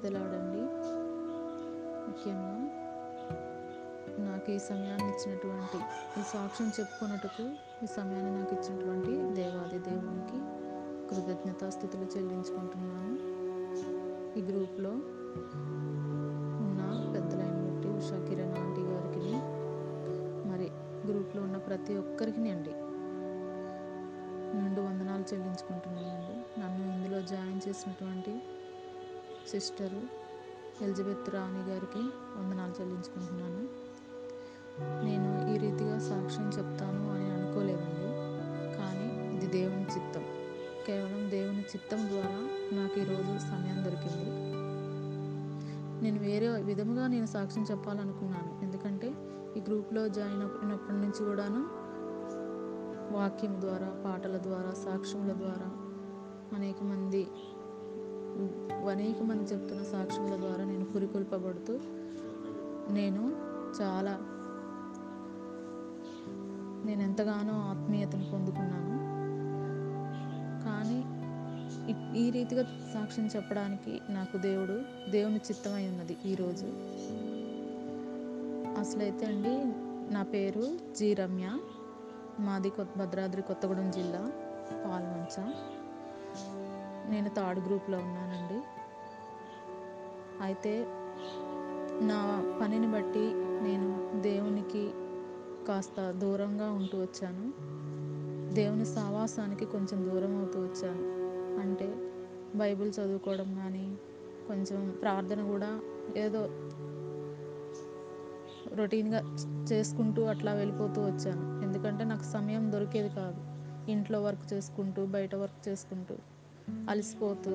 ప్రైజ్దలాడండి ముఖ్యంగా నాకు ఈ సమయాన్ని ఇచ్చినటువంటి ఈ సాక్ష్యం చెప్పుకున్నట్టుకు ఈ సమయాన్ని నాకు ఇచ్చినటువంటి దేవాది దేవునికి కృతజ్ఞతాస్థుతులు చెల్లించుకుంటున్నాను. ఈ గ్రూప్లో ఉన్న పెద్దలైన ఉషా కిరణ్ ఆంటీ గారికి మరి గ్రూప్లో ఉన్న ప్రతి ఒక్కరికి అండి. నుండి వందనాలు చెల్లించుకుంటున్నానండి. నన్ను ఇందులో జాయిన్ చేసినటువంటి సిస్టరు ఎలిజబెత్ రాణి గారికి వందనాలు చెల్లించుకుంటున్నాను. నేను ఈ రీతిగా సాక్ష్యం చెప్తాను అని అనుకోలేదండి. కానీ ఇది దేవుని చిత్తం. కేవలం దేవుని చిత్తం ద్వారా నాకు ఈరోజు సమయం దొరికింది. నేను వేరే విధముగా నేను సాక్ష్యం చెప్పాలనుకున్నాను. ఎందుకంటే ఈ గ్రూప్లో జాయిన్ అయినప్పటి నుంచి కూడాను వాక్యం ద్వారా పాటల ద్వారా సాక్ష్యముల ద్వారా అనేక మంది అనేక మంది చెప్తున్న సాక్ష్యముల ద్వారా నేను పురికొల్పబడుతూ నేను చాలా నేను ఎంతగానో ఆత్మీయతను పొందుకున్నాను. కానీ ఈ- ఈ రీతిగా సాక్ష్యం చెప్పడానికి నాకు దేవుడు దేవుని చిత్తమై ఉన్నది ఈరోజు అసలైతే అండి నా పేరు జి రమ్య మాది కొత్త భద్రాద్రి కొత్తగూడెం జిల్లా పాల్వంచ నేను థర్డ్ గ్రూప్లో ఉన్నానండి. అయితే నా పనిని బట్టి నేను దేవునికి కాస్త దూరంగా ఉంటూ వచ్చాను. దేవుని సావాసానికి కొంచెం దూరం అవుతూ వచ్చాను. అంటే బైబిల్ చదువుకోవడం కానీ కొంచెం ప్రార్థన కూడా ఏదో రొటీన్గా చేసుకుంటూ అట్లా వెళ్ళిపోతూ వచ్చాను. ఎందుకంటే నాకు సమయం దొరికేది కాదు. ఇంట్లో వర్క్ చేసుకుంటూ బయట వర్క్ చేసుకుంటూ. అలసిపోతూ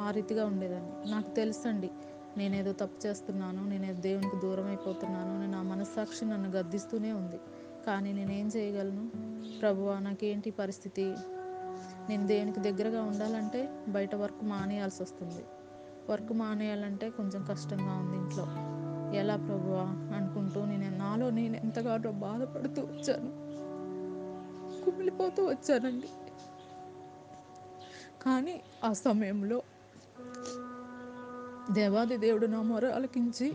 ఆ రీతిగా ఉండేదాన్ని. నాకు తెలుసండి నేనేదో తప్పు చేస్తున్నాను నేనేదో దేవునికి దూరం అయిపోతున్నాను అని నా మనస్సాక్షి నన్ను గద్దిస్తూనే ఉంది. కానీ నేనేం చేయగలను? ప్రభువా నాకేంటి పరిస్థితి? నేను దేవునికి దగ్గరగా ఉండాలంటే బయట వర్క్ మానేయాల్సి వస్తుంది. వర్క్ మానేయాలంటే కొంచెం కష్టంగా ఉంది ఇంట్లో. ఎలా ప్రభువా అనుకుంటూ నేను నాలో నేను ఎంతగానో బాధపడుతూ వచ్చాను. కుమిలిపోతూ వచ్చానండి. కానీ ఆ సమయంలో దేవాది దేవుడు నా మొర ఆలకించి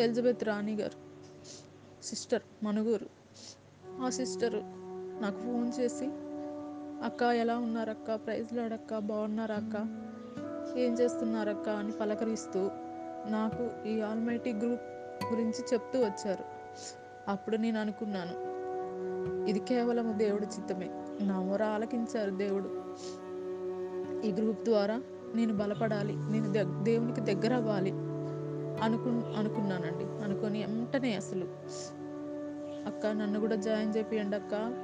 ఎలిజబెత్ రాణి గారు సిస్టర్ మనుగూరు ఆ సిస్టరు నాకు ఫోన్ చేసి అక్క ఎలా ఉన్నారక్క? ప్రైజ్ లాడక్క బాగున్నారా అక్క? ఏం చేస్తున్నారక్క? అని పలకరిస్తూ నాకు ఈ ఆల్మైటీ గ్రూప్ గురించి చెప్తూ వచ్చారు. అప్పుడు నేను అనుకున్నాను ఇది కేవలం దేవుడి చిత్తమే. నా మొర ఆలకించారు దేవుడు. ఈ గ్రూప్ ద్వారా నేను బలపడాలి నేను దేవునికి దగ్గర అవ్వాలి అనుకు అనుకున్నానండి. అనుకొని వెంటనే అసలు. అక్క నన్ను కూడా జాయిన్ చేపియండి అక్క.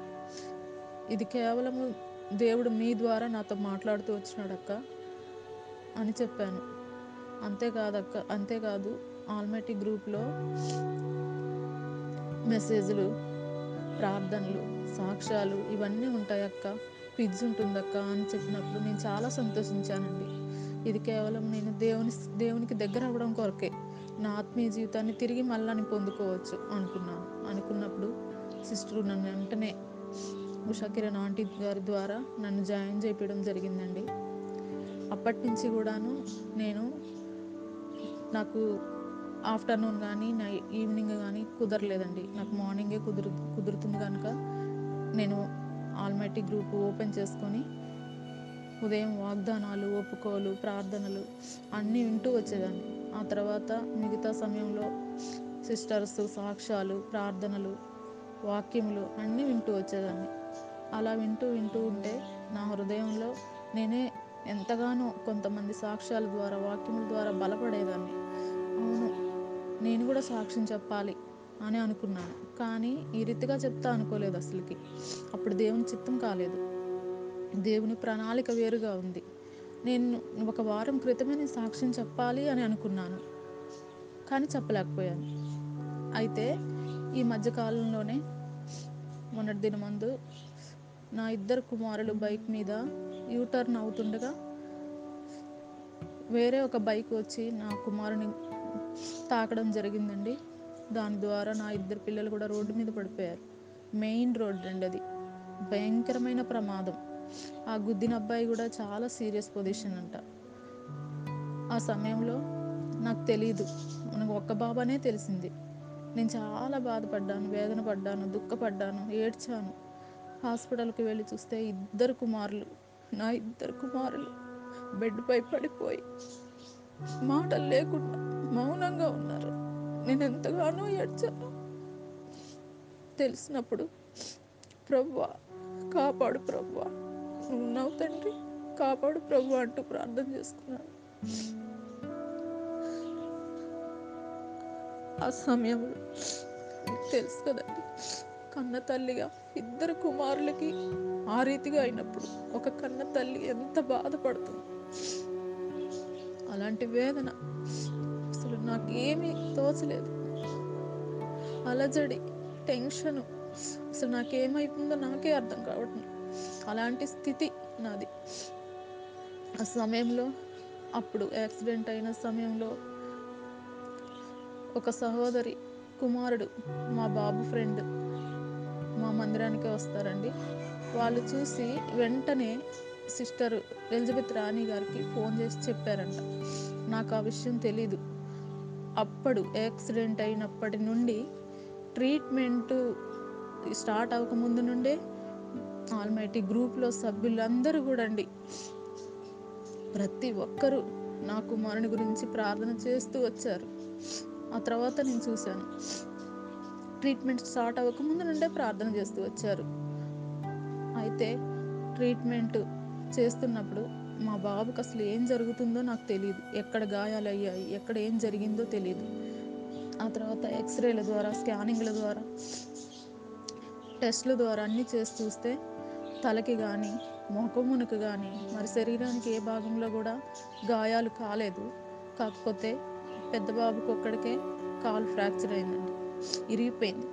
ఇది కేవలము దేవుడు మీ ద్వారా నాతో మాట్లాడుతూ వచ్చినాడు అక్క అని చెప్పాను. అంతేకాదక్క అంతేకాదు ఆల్మైటీ గ్రూప్లో మెసేజ్లు ప్రార్థనలు సాక్ష్యాలు ఇవన్నీ ఉంటాయి అక్క. పిజ్జు ఉంటుందక్క అని చెప్పినప్పుడు నేను చాలా సంతోషించానండి. ఇది కేవలం నేను దేవుని దేవునికి దగ్గర అవ్వడం కొరకే. నా ఆత్మీయ జీవితాన్ని తిరిగి మళ్ళా నేను పొందుకోవచ్చు అనుకున్నాను. అనుకున్నప్పుడు సిస్టర్ నన్ను వెంటనే ఉషా కిరణ్ ఆంటీ గారి ద్వారా నన్ను జాయిన్ చేయించడం జరిగిందండి. అప్పటి నుంచి కూడాను నేను నాకు ఆఫ్టర్నూన్ కానీ నై ఈవినింగ్ కానీ కుదరలేదండి. నాకు మార్నింగే కుదురు కుదురుతుంది కనుక నేను ఆల్మైటీ గ్రూప్ ఓపెన్ చేసుకొని ఉదయం వాగ్దానాలు ఒప్పుకోలు ప్రార్థనలు అన్నీ వింటూ వచ్చేదాన్ని. ఆ తర్వాత మిగతా సమయంలో సిస్టర్స్ సాక్ష్యాలు ప్రార్థనలు వాక్యములు అన్నీ వింటూ వచ్చేదాన్ని. అలా వింటూ వింటూ ఉంటే నా హృదయంలో నేనే ఎంతగానో కొంతమంది సాక్ష్యాల ద్వారా వాక్యముల ద్వారా బలపడేదాన్ని. నేను కూడా సాక్ష్యం చెప్పాలి అని అనుకున్నాను. కానీ ఈ రీతిగా చెప్తా అనుకోలేదు అసలుకి. అప్పుడు దేవుని చిత్తం కాలేదు. దేవుని ప్రణాళిక వేరుగా ఉంది. నేను ఒక వారం క్రితమే నేను సాక్ష్యం చెప్పాలి అని అనుకున్నాను. కానీ చెప్పలేకపోయాను. అయితే ఈ మధ్యకాలంలోనే మొన్నటి దిన ముందు నా ఇద్దరు కుమారులు బైక్ మీద యూటర్న్ అవుతుండగా వేరే ఒక బైక్ వచ్చి నా కుమారుని తాకడం జరిగిందండి. దాని ద్వారా నా ఇద్దరు పిల్లలు కూడా రోడ్డు మీద పడిపోయారు. మెయిన్ రోడ్ అండి అది. భయంకరమైన ప్రమాదం. ఆ గుద్దిన అబ్బాయి కూడా చాలా సీరియస్ పొజిషన్ అంట. ఆ సమయంలో నాకు తెలీదు. నాకు ఒక్క బాబానే తెలిసింది. నేను చాలా బాధపడ్డాను వేదన పడ్డాను దుఃఖపడ్డాను ఏడ్చాను. హాస్పిటల్కి వెళ్ళి చూస్తే ఇద్దరు కుమారులు నా ఇద్దరు కుమారులు బెడ్పై పడిపోయి మాటలు లేకుండా మౌనంగా ఉన్నారు. నేను ఎంతగానో ఏడ్చాను. తెలిసినప్పుడు ప్రభువా కాపాడు ప్రభువా నువ్వు తండ్రి. కాపాడు ప్రభు అంటూ ప్రార్థన చేసుకున్నాను. ఆ సమయంలో తెలుసు కదండి కన్న తల్లిగా ఇద్దరు కుమారులకి ఆ రీతిగా అయినప్పుడు ఒక కన్న తల్లి ఎంత బాధపడుతుంది. అలాంటి వేదన నాకేమీ తోచలేదు. అలజడి టెన్షను అసలు నాకేమైతుందో నాకే అర్థం కావట్లేదు. అలాంటి స్థితి నాది. ఆ సమయంలో అప్పుడు యాక్సిడెంట్ అయిన సమయంలో ఒక సహోదరి కుమారుడు మా బాబు ఫ్రెండ్ మా మందిరానికి వస్తారండి. వాళ్ళు చూసి వెంటనే సిస్టర్ ఎలిజబెత్ రాణి గారికి ఫోన్ చేసి చెప్పారంట. నాకు ఆ విషయం తెలీదు. అప్పుడు యాక్సిడెంట్ అయినప్పటి నుండి ట్రీట్మెంట్ స్టార్ట్ అవ్వకముందు నుండే ఆల్మైటీ గ్రూప్లో సభ్యులందరూ కూడా అండి. ప్రతి ఒక్కరూ నా కుమారుని గురించి ప్రార్థన చేస్తూ వచ్చారు. ఆ తర్వాత నేను చూశాను. ట్రీట్మెంట్ స్టార్ట్ అవ్వకముందు నుండే ప్రార్థన చేస్తూ వచ్చారు. అయితే ట్రీట్మెంట్ చేస్తున్నప్పుడు మా బాబుకి అసలు ఏం జరుగుతుందో నాకు తెలియదు ఎక్కడ గాయాలు అయ్యాయి ఎక్కడ ఏం జరిగిందో తెలియదు ఆ తర్వాత ఎక్స్రేల ద్వారా స్కానింగ్ల ద్వారా టెస్ట్ల ద్వారా అన్నీ చేసి చూస్తే తలకి కానీ మొహమునకు కానీ మరి శరీరానికి ఏ భాగంలో కూడా గాయాలు కాలేదు. కాకపోతే పెద్ద బాబుకి ఒక్కడికే కాలు ఫ్రాక్చర్ అయిందండి. ఇరిగిపోయింది.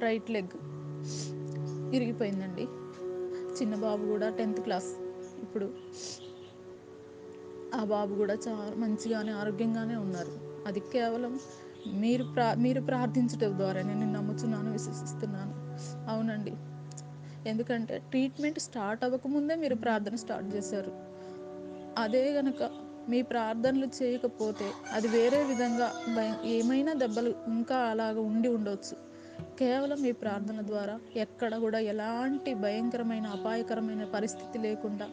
రైట్ లెగ్ ఇరిగిపోయిందండి. చిన్న బాబు కూడా టెన్త్ క్లాస్. ఇప్పుడు ఆ బాబు కూడా చాలా మంచిగానే ఆరోగ్యంగానే ఉన్నారు. అది కేవలం మీరు ప్రా మీరు ప్రార్థించటం ద్వారా నేను నమ్ముతున్నాను విశ్వసిస్తున్నాను. అవునండి. ఎందుకంటే ట్రీట్మెంట్ స్టార్ట్ అవ్వకముందే మీరు ప్రార్థన స్టార్ట్ చేశారు. అదే గనక మీ ప్రార్థనలు చేయకపోతే అది వేరే విధంగా భయం ఏమైనా దెబ్బలు ఇంకా అలాగ ఉండి ఉండవచ్చు కేవలం మీ ప్రార్థన ద్వారా ఎక్కడ కూడా ఎలాంటి భయంకరమైన అపాయకరమైన పరిస్థితి లేకుండా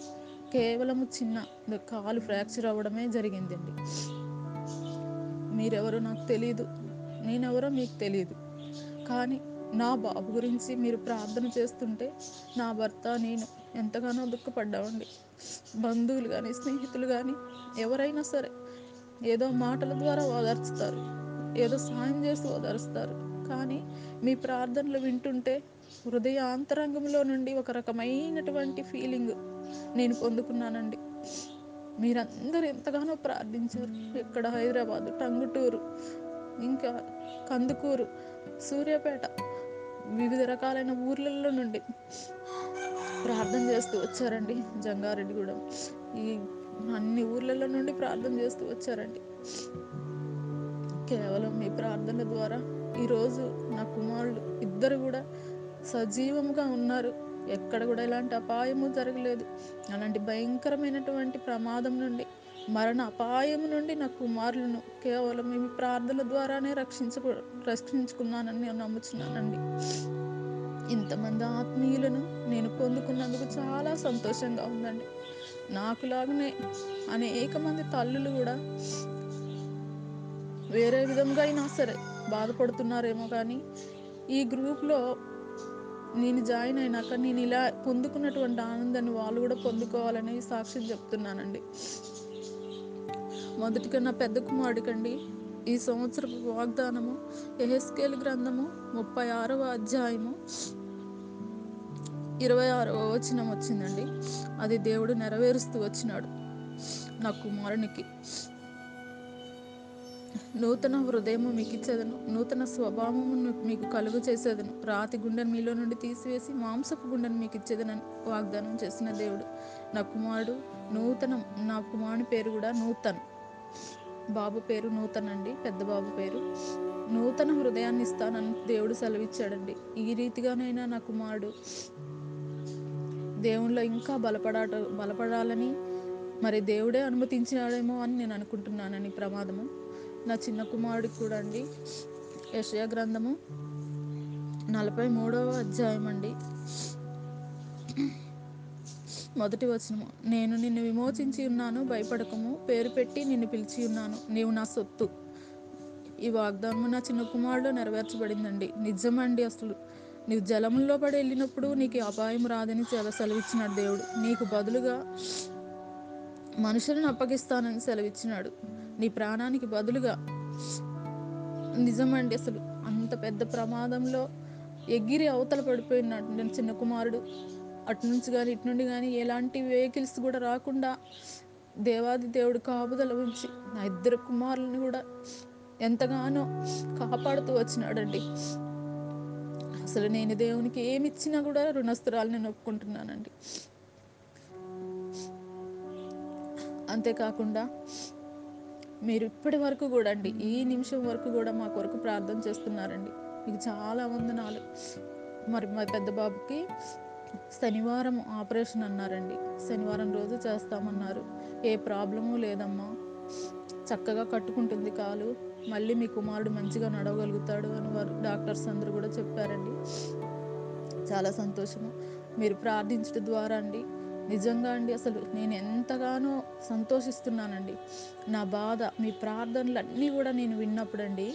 కేవలము చిన్న కాలు ఫ్రాక్చర్ అవ్వడమే జరిగిందండి. మీరెవరో నాకు తెలియదు నేనెవరో మీకు తెలియదు కానీ నా బాబు గురించి మీరు ప్రార్థన చేస్తుంటే నా భర్త నేను ఎంతగానో దుఃఖపడ్డామండి. బంధువులు కానీ స్నేహితులు కానీ ఎవరైనా సరే ఏదో మాటల ద్వారా ఓదార్చుతారు. ఏదో సాయం చేసి ఓదారుస్తారు. కానీ మీ ప్రార్థనలు వింటుంటే హృదయ అంతరంగంలో నుండి ఒక రకమైనటువంటి ఫీలింగ్ నేను పొందుకున్నానండి. మీరందరూ ఎంతగానో ప్రార్థించారు. ఇక్కడ హైదరాబాద్ టంగుటూరు ఇంకా కందుకూరు సూర్యాపేట వివిధ రకాలైన ఊర్లలో నుండి ప్రార్థన చేస్తూ వచ్చారండి. జంగారెడ్డిగూడెం. ఈ అన్ని ఊర్లలో నుండి ప్రార్థన చేస్తూ వచ్చారండి. కేవలం మీ ప్రార్థన ద్వారా ఈరోజు నా కుమారులు ఇద్దరు కూడా సజీవముగా ఉన్నారు. ఎక్కడ కూడా ఎలాంటి అపాయము జరగలేదు. అలాంటి భయంకరమైనటువంటి ప్రమాదం నుండి మరణ అపాయం నుండి నా కుమారులను కేవలం ఈ ప్రార్థనల ద్వారానే రక్షించు రక్షించుకున్నానని నేను నమ్ముచున్నానండి. ఇంతమంది ఆత్మీయులను నేను పొందుకున్నందుకు చాలా సంతోషంగా ఉందండి. నాకులాగనే అనేక మంది తల్లులు కూడా వేరే విధంగా అయినా సరే బాధపడుతున్నారేమో కానీ ఈ గ్రూప్లో నేను జాయిన్ అయినాక నేను ఇలా పొందుకున్నటువంటి ఆనందాన్ని వాళ్ళు కూడా పొందుకోవాలని సాక్ష్యం చెప్తున్నానండి. మొదటిగా నా పెద్ద కుమారుడికండి ఈ సంవత్సరపు వాగ్దానము ఎహెస్కేల్ గ్రంథము ముప్పై ఆరవ అధ్యాయము ఇరవై ఆరవ వచనం వచ్చిందండి. అది దేవుడు నెరవేరుస్తూ వచ్చినాడు నా కుమారునికి. నూతన హృదయము మీకు నూతన స్వభావమును మీకు కలుగు చేసేదను రాతి గుండెను మీలో నుండి తీసివేసి మాంసపు గుండెను మీకు ఇచ్చేదనని వాగ్దానం చేసిన దేవుడు. నా కుమారుడు నూతనం నా కుమారుని పేరు కూడా నూతన్. బాబు పేరు నూతన్ అండి పెద్ద బాబు పేరు. నూతన హృదయాన్ని ఇస్తానని దేవుడు సెలవిచ్చాడండి. ఈ రీతిగానైనా నా కుమారుడు దేవునిలో ఇంకా బలపడాట బలపడాలని మరి దేవుడే అనుమతించినాడేమో అని నేను అనుకుంటున్నానని ప్రమాదము. నా చిన్న కుమారుడికి కూడా అండి. యషయ గ్రంథము నలభై మూడవ అధ్యాయం అండి. మొదటి వచనము. నేను నిన్ను విమోచించి ఉన్నాను భయపడకము. పేరు పెట్టి నిన్ను పిలిచి ఉన్నాను. నీవు నా సొత్తు. ఈ వాగ్దానము నా చిన్న కుమారుడు నెరవేర్చబడిందండి. నిజమండి అసలు. నీవు జలముల్లో పడి వెళ్ళినప్పుడు నీకు అపాయం రాదని చాలా సెలవిచ్చినాడు దేవుడు. నీకు బదులుగా మనుషులను అప్పగిస్తానని సెలవిచ్చినాడు. నీ ప్రాణానికి బదులుగా. నిజమండి అసలు. అంత పెద్ద ప్రమాదంలో ఎగిరి అవతల పడిపోయినాడు నేను చిన్న కుమారుడు. అటు నుంచి కానీ ఇటు నుండి కానీ ఎలాంటి వెహికల్స్ కూడా రాకుండా దేవాది దేవుడు కాపుదల ఉంచి నా ఇద్దరు కుమారులను కూడా ఎంతగానో కాపాడుతూ వచ్చినాడండి. అసలు నేను దేవునికి ఏమి ఇచ్చినా కూడా రుణస్తురాలు నేను ఒప్పుకుంటున్నానండి. అంతేకాకుండా మీరు ఇప్పటి వరకు కూడా అండి ఈ నిమిషం వరకు కూడా మా కొరకు ప్రార్థన చేస్తున్నారండి. మీకు చాలా వందనాలు. మరి మా పెద్ద బాబుకి శనివారం ఆపరేషన్ అన్నారండి. శనివారం రోజు చేస్తామన్నారు. ఏ ప్రాబ్లము లేదమ్మా. చక్కగా కట్టుకుంటుంది కాలు. మళ్ళీ మీ కుమారుడు మంచిగా నడవగలుగుతాడు అని వారు డాక్టర్స్ అందరూ కూడా చెప్పారండి. చాలా సంతోషము. మీరు ప్రార్థించడం ద్వారా అండి. నిజంగా అండి అసలు నేను ఎంతగానో సంతోషిస్తున్నానండి. నా బాధ మీ ప్రార్థనలు అన్నీ కూడా నేను విన్నప్పుడండి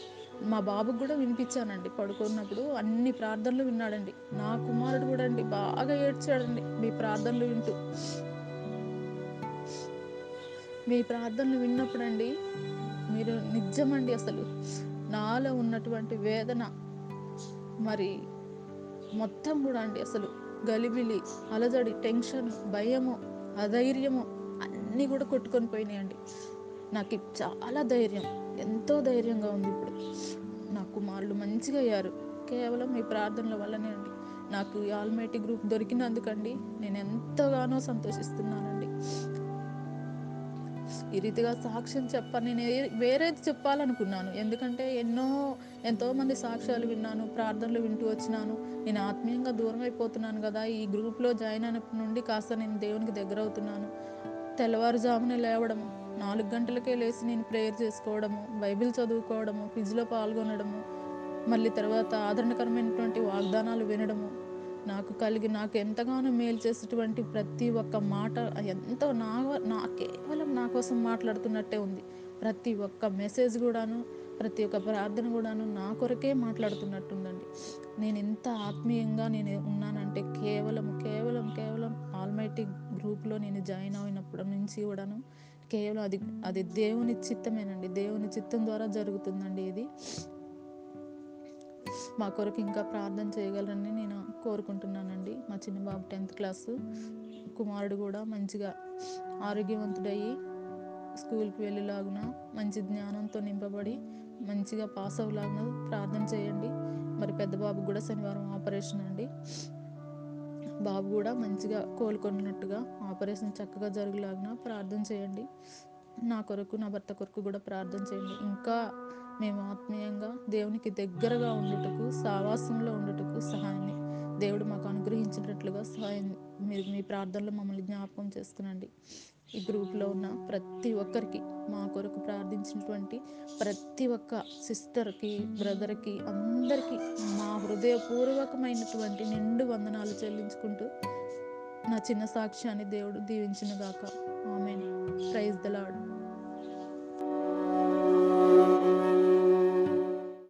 మా బాబుకు కూడా వినిపించానండి పడుకున్నప్పుడు. అన్ని ప్రార్థనలు విన్నాడండి. నా కుమారుడు కూడా అండి బాగా ఏడ్చాడండి మీ ప్రార్థనలు వింటూ. మీ ప్రార్థనలు విన్నప్పుడండి మీరు నిజమండి అసలు నాలో ఉన్నటువంటి వేదన మరి మొత్తం కూడా అండి అసలు గలిబిలి అలజడి టెన్షన్ భయము అధైర్యము అన్నీ కూడా కొట్టుకొని పోయినాయండి. నాకు చాలా ధైర్యం ఎంతో ధైర్యంగా ఉంది ఇప్పుడు. నా కుమారులు మంచిగా అయ్యారు. కేవలం మీ ప్రార్థనల వల్లనే అండి. నాకు ఈ ఆల్మైటీ గ్రూప్ దొరికినందుకండి. నేను ఎంతగానో సంతోషిస్తున్నానండి. ఈ రీతిగా సాక్ష్యం చెప్ప నేను వేరేది చెప్పాలనుకున్నాను. ఎందుకంటే ఎన్నో ఎంతో మంది సాక్ష్యాలు విన్నాను ప్రార్థనలు వింటూ వచ్చినాను. నేను ఆత్మీయంగా దూరం అయిపోతున్నాను కదా. ఈ గ్రూప్లో జాయిన్ అయినప్పటి నుండి కాస్త నేను దేవునికి దగ్గర అవుతున్నాను. తెల్లవారుజామున లేవడము నాలుగు గంటలకే లేచి నేను ప్రేయర్ చేసుకోవడము బైబిల్ చదువుకోవడము క్విజ్లో పాల్గొనడము మళ్ళీ తర్వాత ఆదరణకరమైనటువంటి వాగ్దానాలు వినడము నాకు కలిగి నాకు ఎంతగానో మేలు చేసేటువంటి ప్రతి ఒక్క మాట ఎంతో నా నా కేవలం నా కోసం మాట్లాడుతున్నట్టే ఉంది. ప్రతి ఒక్క మెసేజ్ కూడాను ప్రతి ఒక్క ప్రార్థన కూడాను నా కొరకే మాట్లాడుతున్నట్టుందండి. నేను ఎంత ఆత్మీయంగా నేను ఉన్నానంటే కేవలం కేవలం కేవలం ఆల్మైటీ గ్రూప్లో నేను జాయిన్ అయినప్పటి నుంచి కూడాను కేవలం అది అది దేవుని చిత్తమేనండి. దేవుని చిత్తం ద్వారా జరుగుతుందండి ఇది. మా కొరకు ఇంకా ప్రార్థన చేయగలరని నేను కోరుకుంటున్నానండి. మా చిన్న బాబు టెన్త్ క్లాసు. కుమారుడు కూడా మంచిగా ఆరోగ్యవంతుడయ్యి స్కూల్కి వెళ్ళేలాగున మంచి జ్ఞానంతో నింపబడి మంచిగా పాస్ అవ్వలాగున ప్రార్థన చేయండి. మరి పెద్ద బాబు కూడా శనివారం ఆపరేషన్ అండి. బాబు కూడా మంచిగా కోలుకున్నట్టుగా ఆపరేషన్ చక్కగా జరుగులాగిన ప్రార్థన చేయండి. నా కొరకు నా భర్త కొరకు కూడా ప్రార్థన చేయండి. ఇంకా మేము ఆత్మీయంగా దేవునికి దగ్గరగా ఉండుటకు సావాసంలో ఉండుటకు సహాయాన్ని దేవుడు మాకు అనుగ్రహించినట్లుగా సహాయం. మీరు మీ ప్రార్థనలో మమ్మల్ని జ్ఞాపకం చేసుకునండి. ఈ గ్రూప్లో ఉన్న ప్రతి ఒక్కరికి మా కొరకు ప్రార్థించినటువంటి ప్రతి ఒక్క సిస్టర్కి బ్రదర్కి అందరికీ మా హృదయపూర్వకమైనటువంటి నిండు వందనాలు చెల్లించుకుంటూ నా చిన్న సాక్ష్యాన్ని దేవుడు దీవించునుగాక. ఆమె ప్రైజ్ ద లాడ్